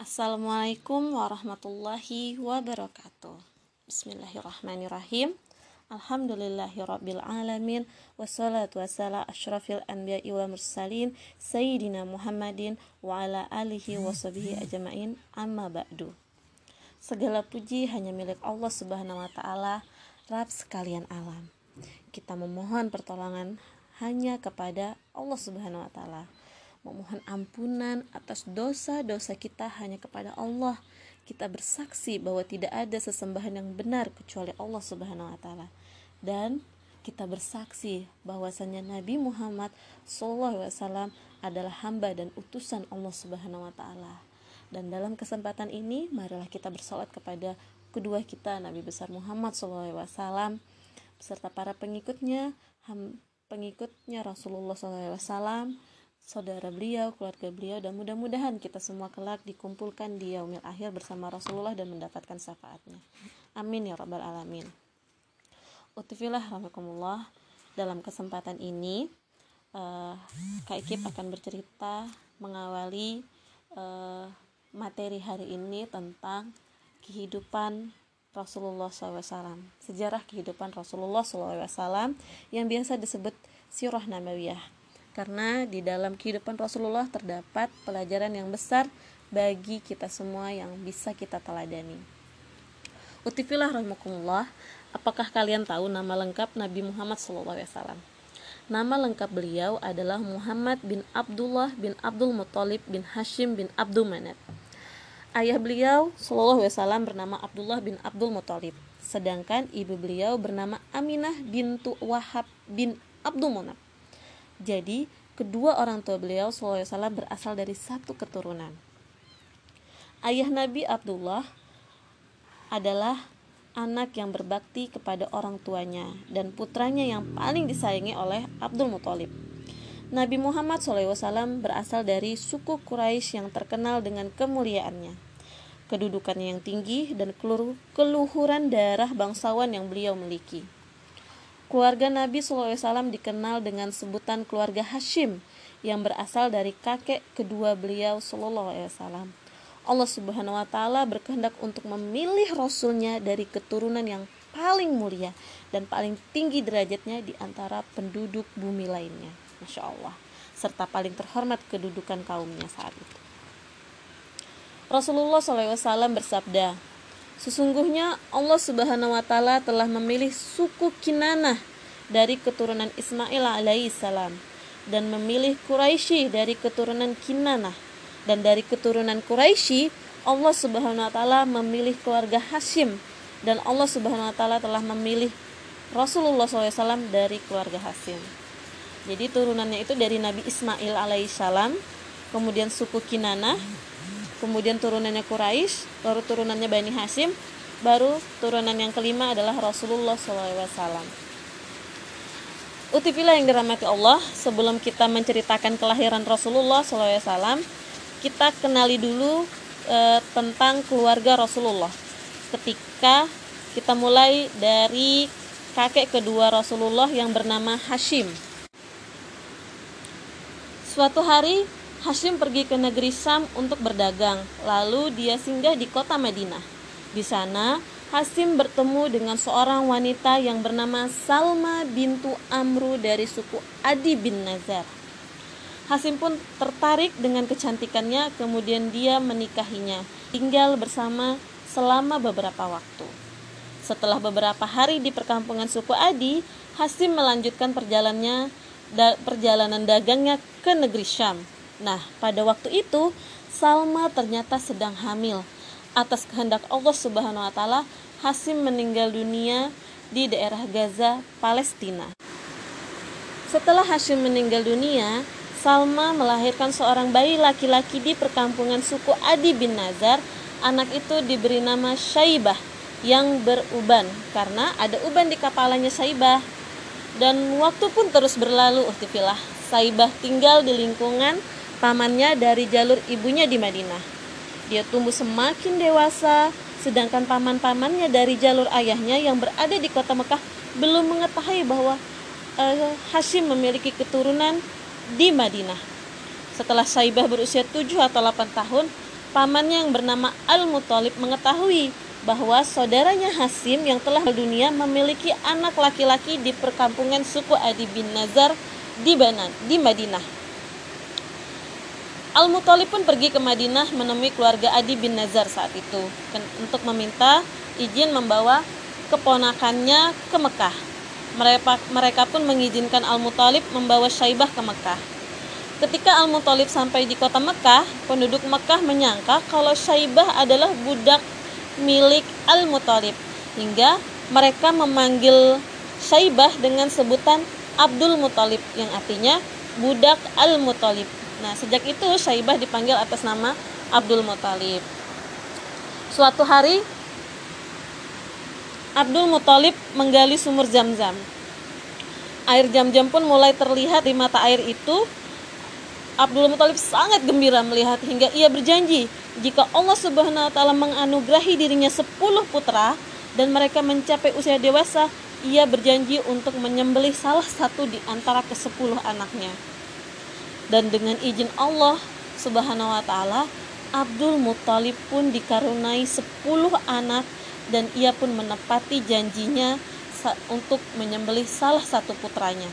Assalamualaikum warahmatullahi wabarakatuh. Bismillahirrahmanirrahim. Alhamdulillahirrabbilalamin. Wassalatu wassalam ashrafil anbiya'i wa mursalin Sayyidina Muhammadin wa ala alihi wa sahbihi ajma'in. Amma ba'du. Segala puji hanya milik Allah subhanahu wa ta'ala. Rab sekalian alam. Kita memohon pertolongan hanya kepada Allah subhanahu wa ta'ala memohon ampunan atas dosa-dosa kita hanya kepada Allah. Kita bersaksi bahwa tidak ada sesembahan yang benar kecuali Allah Subhanahu wa taala. Dan kita bersaksi bahwasanya Nabi Muhammad SAW adalah hamba dan utusan Allah Subhanahu wa taala. Dan dalam kesempatan ini marilah kita bersolat kepada kedua kita Nabi besar Muhammad SAW beserta para pengikutnya pengikutnya Rasulullah SAW saudara beliau, keluarga beliau dan mudah-mudahan kita semua kelak dikumpulkan di yaumil akhir bersama Rasulullah dan mendapatkan syafaatnya. Amin ya rabbal alamin. Utifillah rahmatullah dalam kesempatan ini uh, Kak Ikip akan bercerita mengawali uh, materi hari ini tentang kehidupan Rasulullah SAW sejarah kehidupan Rasulullah SAW yang biasa disebut sirah nabawiyah karena di dalam kehidupan Rasulullah terdapat pelajaran yang besar bagi kita semua yang bisa kita teladani. Utifillah rahmatullah, apakah kalian tahu nama lengkap Nabi Muhammad SAW? Nama lengkap beliau adalah Muhammad bin Abdullah bin Abdul Muttalib bin Hashim bin Abdul Manat. Ayah beliau Shallallahu Alaihi Wasallam bernama Abdullah bin Abdul Muttalib, sedangkan ibu beliau bernama Aminah bintu Wahab bin Abdul Munab. Jadi, kedua orang tua beliau SAW berasal dari satu keturunan. Ayah Nabi Abdullah adalah anak yang berbakti kepada orang tuanya dan putranya yang paling disayangi oleh Abdul Muthalib. Nabi Muhammad SAW berasal dari suku Quraisy yang terkenal dengan kemuliaannya, kedudukannya yang tinggi, dan keluhuran darah bangsawan yang beliau miliki. Keluarga Nabi SAW dikenal dengan sebutan keluarga Hashim yang berasal dari kakek kedua beliau SAW. Allah Subhanahu wa taala berkehendak untuk memilih rasulnya dari keturunan yang paling mulia dan paling tinggi derajatnya di antara penduduk bumi lainnya. Masya Allah. Serta paling terhormat kedudukan kaumnya saat itu. Rasulullah SAW bersabda, Sesungguhnya Allah Subhanahu wa taala telah memilih suku Kinanah dari keturunan Ismail alaihissalam dan memilih Quraisy dari keturunan Kinanah dan dari keturunan Quraisy Allah Subhanahu wa taala memilih keluarga Hashim dan Allah Subhanahu wa taala telah memilih Rasulullah SAW dari keluarga Hashim. Jadi turunannya itu dari Nabi Ismail alaihissalam, kemudian suku Kinanah, kemudian turunannya Quraisy, baru turunannya Bani Hasim, baru turunan yang kelima adalah Rasulullah SAW. Utifillah yang dirahmati Allah, sebelum kita menceritakan kelahiran Rasulullah SAW, kita kenali dulu e, tentang keluarga Rasulullah. Ketika kita mulai dari kakek kedua Rasulullah yang bernama Hashim. Suatu hari Hashim pergi ke negeri Sam untuk berdagang, lalu dia singgah di kota Madinah. Di sana, Hashim bertemu dengan seorang wanita yang bernama Salma bintu Amru dari suku Adi bin Nazar. Hashim pun tertarik dengan kecantikannya, kemudian dia menikahinya, tinggal bersama selama beberapa waktu. Setelah beberapa hari di perkampungan suku Adi, Hashim melanjutkan perjalanannya perjalanan dagangnya ke negeri Syam Nah, pada waktu itu Salma ternyata sedang hamil. Atas kehendak Allah Subhanahu wa taala, Hasim meninggal dunia di daerah Gaza, Palestina. Setelah Hashim meninggal dunia, Salma melahirkan seorang bayi laki-laki di perkampungan suku Adi bin Nazar. Anak itu diberi nama Syaibah yang beruban karena ada uban di kepalanya Syaibah. Dan waktu pun terus berlalu, uhtifilah. Saibah tinggal di lingkungan pamannya dari jalur ibunya di Madinah. Dia tumbuh semakin dewasa, sedangkan paman-pamannya dari jalur ayahnya yang berada di kota Mekah belum mengetahui bahwa uh, Hashim memiliki keturunan di Madinah. Setelah Saibah berusia 7 atau 8 tahun, pamannya yang bernama Al-Muthalib mengetahui bahwa saudaranya Hasim yang telah dunia memiliki anak laki-laki di perkampungan suku Adi bin Nazar di Banan, di Madinah. Al-Muthalib pun pergi ke Madinah menemui keluarga Adi bin Nazar saat itu untuk meminta izin membawa keponakannya ke Mekah. Mereka, mereka pun mengizinkan Al-Muthalib membawa Syaibah ke Mekah. Ketika Al-Muthalib sampai di kota Mekah, penduduk Mekah menyangka kalau Syaibah adalah budak milik Al-Muthalib hingga mereka memanggil Syaibah dengan sebutan Abdul Muthalib yang artinya budak Al-Muthalib. Nah, sejak itu Syaibah dipanggil atas nama Abdul Muthalib. Suatu hari Abdul Muthalib menggali sumur Zam-Zam. Air Zam-Zam pun mulai terlihat di mata air itu. Abdul Muthalib sangat gembira melihat hingga ia berjanji jika Allah Subhanahu wa taala menganugerahi dirinya 10 putra dan mereka mencapai usia dewasa, ia berjanji untuk menyembelih salah satu di antara ke-10 anaknya. Dan dengan izin Allah Subhanahu wa taala, Abdul Muthalib pun dikarunai 10 anak dan ia pun menepati janjinya untuk menyembelih salah satu putranya.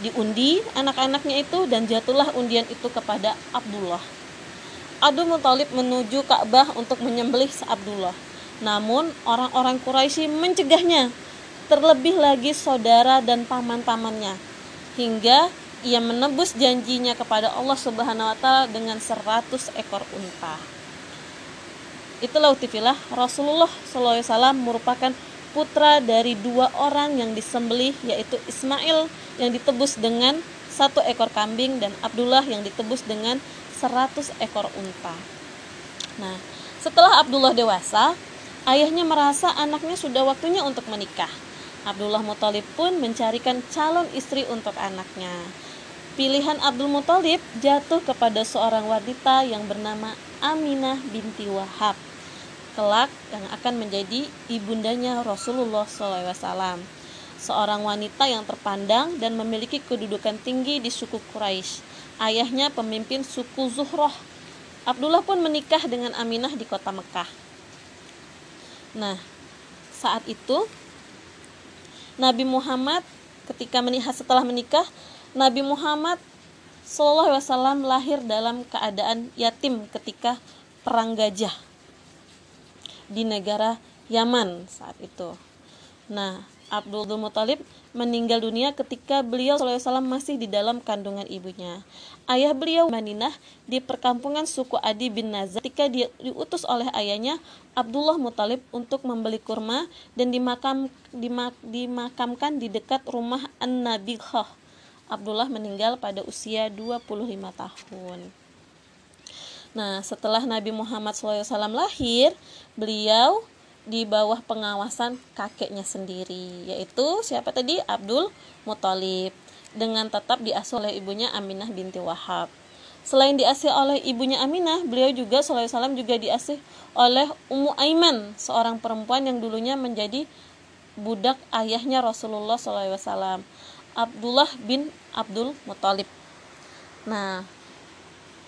Diundi anak-anaknya itu dan jatuhlah undian itu kepada Abdullah. Abdul Muthalib menuju Ka'bah untuk menyembelih Abdullah. Namun orang-orang Quraisy mencegahnya, terlebih lagi saudara dan paman-pamannya. Hingga ia menebus janjinya kepada Allah Subhanahu wa taala dengan 100 ekor unta. Itulah utifilah Rasulullah SAW merupakan putra dari dua orang yang disembelih yaitu Ismail yang ditebus dengan satu ekor kambing dan Abdullah yang ditebus dengan 100 ekor unta. Nah, setelah Abdullah dewasa, ayahnya merasa anaknya sudah waktunya untuk menikah. Abdullah Muthalib pun mencarikan calon istri untuk anaknya. Pilihan Abdul Muthalib jatuh kepada seorang wanita yang bernama Aminah binti Wahab. Kelak yang akan menjadi ibundanya Rasulullah SAW. Seorang wanita yang terpandang dan memiliki kedudukan tinggi di suku Quraisy ayahnya pemimpin suku Zuhroh. Abdullah pun menikah dengan Aminah di kota Mekah. Nah, saat itu Nabi Muhammad ketika menikah setelah menikah, Nabi Muhammad Wasallam lahir dalam keadaan yatim ketika perang gajah di negara Yaman saat itu. Nah, Abdul Muthalib meninggal dunia ketika beliau SAW masih di dalam kandungan ibunya. Ayah beliau Madinah di perkampungan suku Adi bin Nazar ketika diutus oleh ayahnya Abdullah Muthalib untuk membeli kurma dan dimakam, dimak, dimakamkan di dekat rumah An-Nabighah. Abdullah meninggal pada usia 25 tahun. Nah, setelah Nabi Muhammad SAW lahir, beliau di bawah pengawasan kakeknya sendiri yaitu siapa tadi Abdul Muthalib dengan tetap diasuh oleh ibunya Aminah binti Wahab. Selain diasuh oleh ibunya Aminah, beliau juga Salam juga diasuh oleh Ummu Aiman, seorang perempuan yang dulunya menjadi budak ayahnya Rasulullah SAW, Abdullah bin Abdul Muthalib. Nah,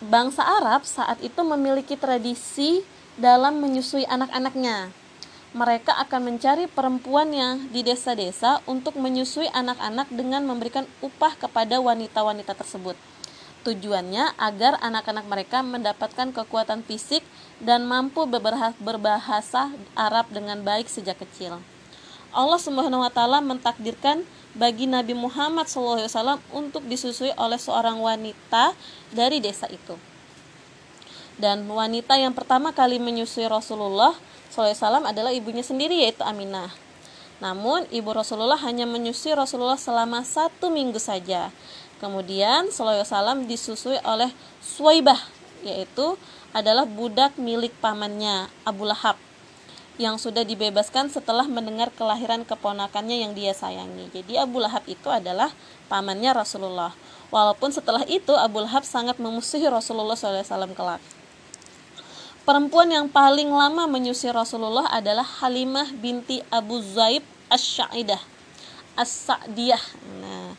bangsa Arab saat itu memiliki tradisi dalam menyusui anak-anaknya mereka akan mencari perempuannya di desa-desa untuk menyusui anak-anak dengan memberikan upah kepada wanita-wanita tersebut. Tujuannya agar anak-anak mereka mendapatkan kekuatan fisik dan mampu berbahasa Arab dengan baik sejak kecil. Allah Subhanahu wa taala mentakdirkan bagi Nabi Muhammad SAW untuk disusui oleh seorang wanita dari desa itu. Dan wanita yang pertama kali menyusui Rasulullah SAW adalah ibunya sendiri yaitu Aminah. Namun ibu Rasulullah hanya menyusui Rasulullah selama satu minggu saja. Kemudian SAW disusui oleh Suwaibah yaitu adalah budak milik pamannya Abu Lahab yang sudah dibebaskan setelah mendengar kelahiran keponakannya yang dia sayangi. Jadi Abu Lahab itu adalah pamannya Rasulullah. Walaupun setelah itu Abu Lahab sangat memusuhi Rasulullah SAW kelak. Perempuan yang paling lama menyusui Rasulullah adalah Halimah binti Abu Zaib Asy-Sya'idah As-Sa'diyah. Nah,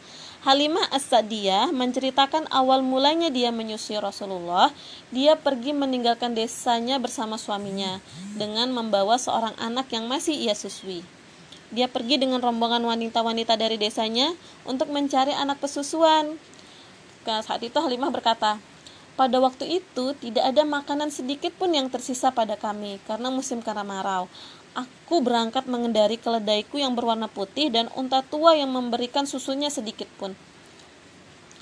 Halimah As-Sadiyah menceritakan awal mulanya dia menyusui Rasulullah. Dia pergi meninggalkan desanya bersama suaminya dengan membawa seorang anak yang masih ia susui. Dia pergi dengan rombongan wanita-wanita dari desanya untuk mencari anak pesusuan. Saat itu Halimah berkata, pada waktu itu tidak ada makanan sedikit pun yang tersisa pada kami karena musim kemarau. Aku berangkat mengendari keledaiku yang berwarna putih dan unta tua yang memberikan susunya sedikit pun.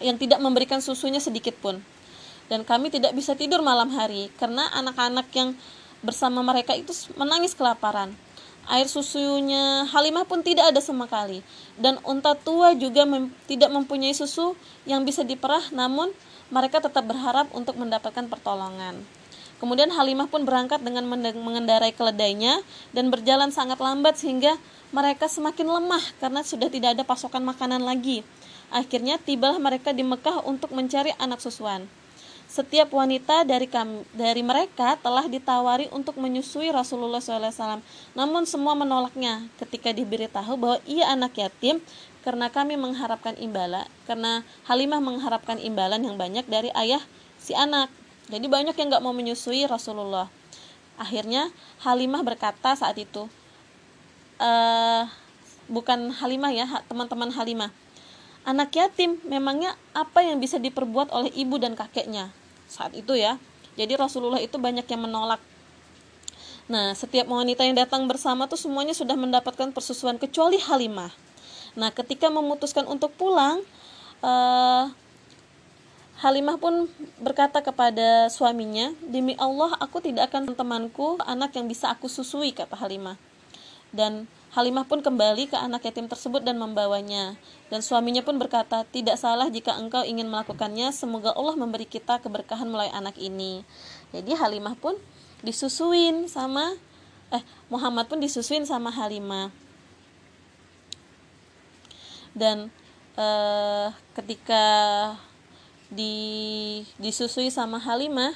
Yang tidak memberikan susunya sedikit pun. Dan kami tidak bisa tidur malam hari karena anak-anak yang bersama mereka itu menangis kelaparan. Air susunya Halimah pun tidak ada sama sekali. Dan unta tua juga mem tidak mempunyai susu yang bisa diperah namun mereka tetap berharap untuk mendapatkan pertolongan. Kemudian Halimah pun berangkat dengan mengendarai keledainya dan berjalan sangat lambat sehingga mereka semakin lemah karena sudah tidak ada pasokan makanan lagi. Akhirnya tibalah mereka di Mekah untuk mencari anak susuan. Setiap wanita dari kami, dari mereka telah ditawari untuk menyusui Rasulullah SAW. Namun semua menolaknya ketika diberitahu bahwa ia anak yatim karena kami mengharapkan imbalan, karena Halimah mengharapkan imbalan yang banyak dari ayah si anak. Jadi banyak yang nggak mau menyusui Rasulullah. Akhirnya Halimah berkata saat itu, e, bukan Halimah ya, teman-teman Halimah. Anak yatim memangnya apa yang bisa diperbuat oleh ibu dan kakeknya saat itu ya. Jadi Rasulullah itu banyak yang menolak. Nah, setiap wanita yang datang bersama tuh semuanya sudah mendapatkan persusuan kecuali Halimah. Nah, ketika memutuskan untuk pulang, uh, Halimah pun berkata kepada suaminya, "Demi Allah, aku tidak akan temanku anak yang bisa aku susui," kata Halimah. Dan Halimah pun kembali ke anak yatim tersebut dan membawanya. Dan suaminya pun berkata, "Tidak salah jika engkau ingin melakukannya, semoga Allah memberi kita keberkahan melalui anak ini." Jadi Halimah pun disusuin sama eh Muhammad pun disusuin sama Halimah. Dan eh, ketika di disusui sama Halimah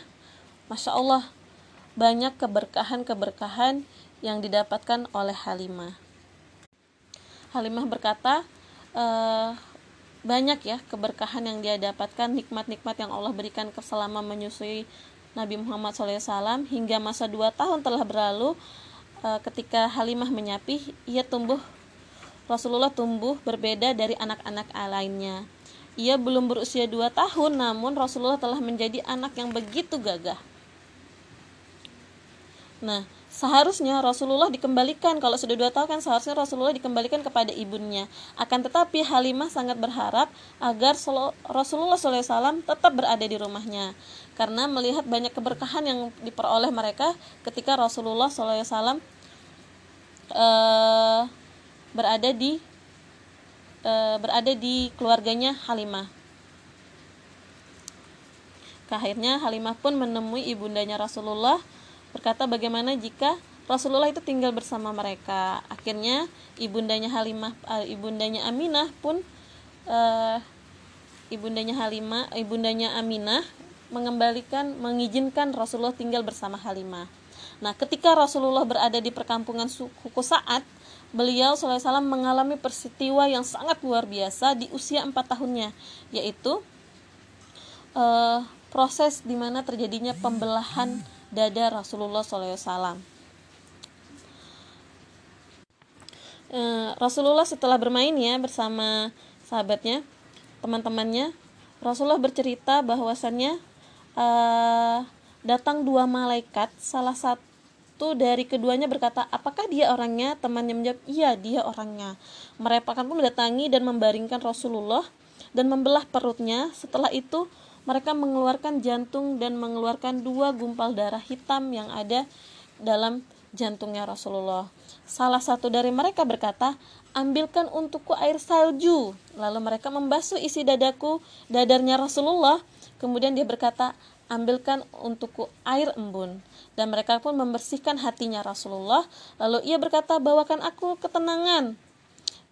Masya Allah banyak keberkahan-keberkahan yang didapatkan oleh Halimah. Halimah berkata e, banyak ya keberkahan yang dia dapatkan nikmat-nikmat yang Allah berikan selama menyusui Nabi Muhammad SAW hingga masa dua tahun telah berlalu e, ketika Halimah menyapih ia tumbuh Rasulullah tumbuh berbeda dari anak-anak lainnya ia belum berusia dua tahun, namun Rasulullah telah menjadi anak yang begitu gagah. Nah, seharusnya Rasulullah dikembalikan kalau sudah dua tahun kan seharusnya Rasulullah dikembalikan kepada ibunya. Akan tetapi Halimah sangat berharap agar Rasulullah SAW tetap berada di rumahnya karena melihat banyak keberkahan yang diperoleh mereka ketika Rasulullah SAW eh, berada di e, berada di keluarganya Halimah. Akhirnya Halimah pun menemui ibundanya Rasulullah berkata bagaimana jika Rasulullah itu tinggal bersama mereka. Akhirnya ibundanya Halimah, e, ibundanya Aminah pun e, ibundanya Halimah, ibundanya Aminah mengembalikan, mengizinkan Rasulullah tinggal bersama Halimah. Nah, ketika Rasulullah berada di perkampungan suku Sa'ad, beliau SAW mengalami peristiwa yang sangat luar biasa di usia 4 tahunnya, yaitu uh, proses di mana terjadinya pembelahan dada Rasulullah SAW. Uh, eh, Rasulullah setelah bermain ya bersama sahabatnya, teman-temannya, Rasulullah bercerita bahwasannya uh, datang dua malaikat, salah satu satu dari keduanya berkata, apakah dia orangnya? Temannya menjawab, iya dia orangnya. Mereka pun mendatangi dan membaringkan Rasulullah dan membelah perutnya. Setelah itu mereka mengeluarkan jantung dan mengeluarkan dua gumpal darah hitam yang ada dalam jantungnya Rasulullah. Salah satu dari mereka berkata, ambilkan untukku air salju. Lalu mereka membasuh isi dadaku, dadarnya Rasulullah. Kemudian dia berkata, ambilkan untukku air embun dan mereka pun membersihkan hatinya Rasulullah. Lalu ia berkata bawakan aku ketenangan.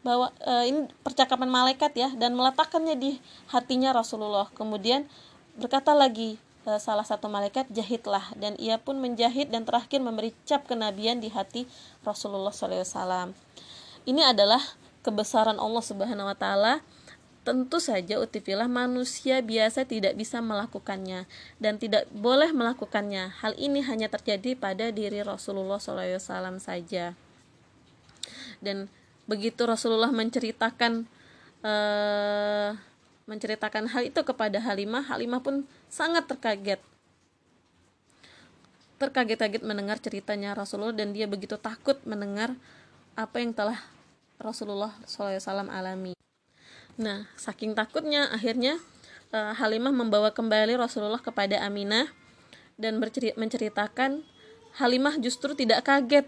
Bahwa e, ini percakapan malaikat ya dan meletakkannya di hatinya Rasulullah. Kemudian berkata lagi e, salah satu malaikat jahitlah dan ia pun menjahit dan terakhir memberi cap kenabian di hati Rasulullah SAW ini adalah kebesaran Allah Subhanahu Wa Taala tentu saja utifilah manusia biasa tidak bisa melakukannya dan tidak boleh melakukannya. Hal ini hanya terjadi pada diri Rasulullah SAW saja. Dan begitu Rasulullah menceritakan uh, menceritakan hal itu kepada Halimah Halimah pun sangat terkaget. Terkaget-kaget mendengar ceritanya Rasulullah dan dia begitu takut mendengar apa yang telah Rasulullah SAW alami. Nah, saking takutnya akhirnya uh, Halimah membawa kembali Rasulullah kepada Aminah dan menceritakan Halimah justru tidak kaget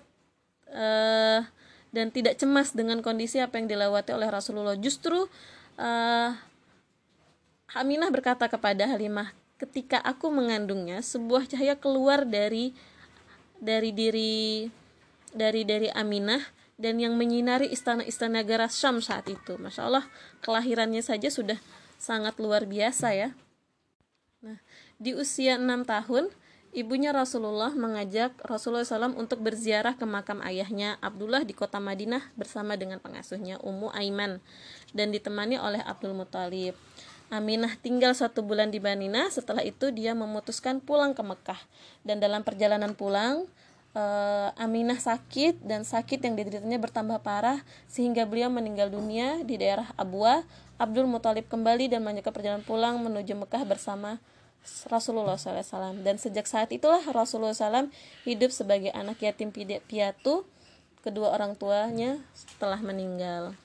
uh, dan tidak cemas dengan kondisi apa yang dilewati oleh Rasulullah. Justru uh, Aminah berkata kepada Halimah, ketika aku mengandungnya, sebuah cahaya keluar dari dari diri dari dari Aminah dan yang menyinari istana-istana negara Syam saat itu. Masya Allah, kelahirannya saja sudah sangat luar biasa ya. Nah, di usia 6 tahun, ibunya Rasulullah mengajak Rasulullah SAW untuk berziarah ke makam ayahnya Abdullah di kota Madinah bersama dengan pengasuhnya Ummu Aiman dan ditemani oleh Abdul Muthalib. Aminah tinggal satu bulan di Madinah. Setelah itu dia memutuskan pulang ke Mekah. Dan dalam perjalanan pulang, uh, Aminah sakit dan sakit yang dideritanya bertambah parah sehingga beliau meninggal dunia di daerah Abwa. Abdul Muthalib kembali dan melanjutkan perjalanan pulang menuju Mekah bersama Rasulullah SAW. Dan sejak saat itulah Rasulullah SAW hidup sebagai anak yatim piatu. Kedua orang tuanya telah meninggal.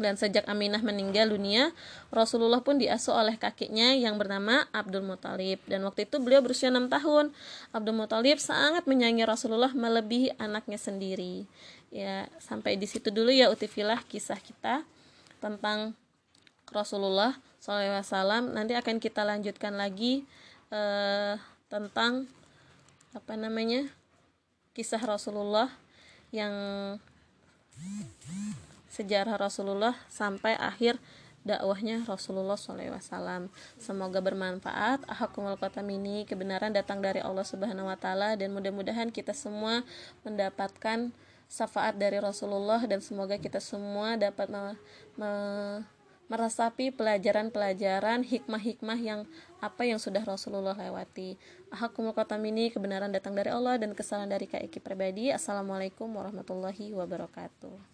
Dan sejak Aminah meninggal dunia, Rasulullah pun diasuh oleh kakeknya yang bernama Abdul Muthalib. Dan waktu itu beliau berusia 6 tahun. Abdul Muthalib sangat menyayangi Rasulullah melebihi anaknya sendiri. Ya, sampai di situ dulu ya utifilah kisah kita tentang Rasulullah SAW. Nanti akan kita lanjutkan lagi eh, tentang apa namanya kisah Rasulullah yang sejarah Rasulullah sampai akhir dakwahnya Rasulullah SAW. Semoga bermanfaat. Ahakumul ini kebenaran datang dari Allah Subhanahu wa taala dan mudah-mudahan kita semua mendapatkan syafaat dari Rasulullah dan semoga kita semua dapat me, me, meresapi pelajaran-pelajaran hikmah-hikmah yang apa yang sudah Rasulullah lewati. Ahakumul ini kebenaran datang dari Allah dan kesalahan dari kaiki pribadi. Assalamualaikum warahmatullahi wabarakatuh.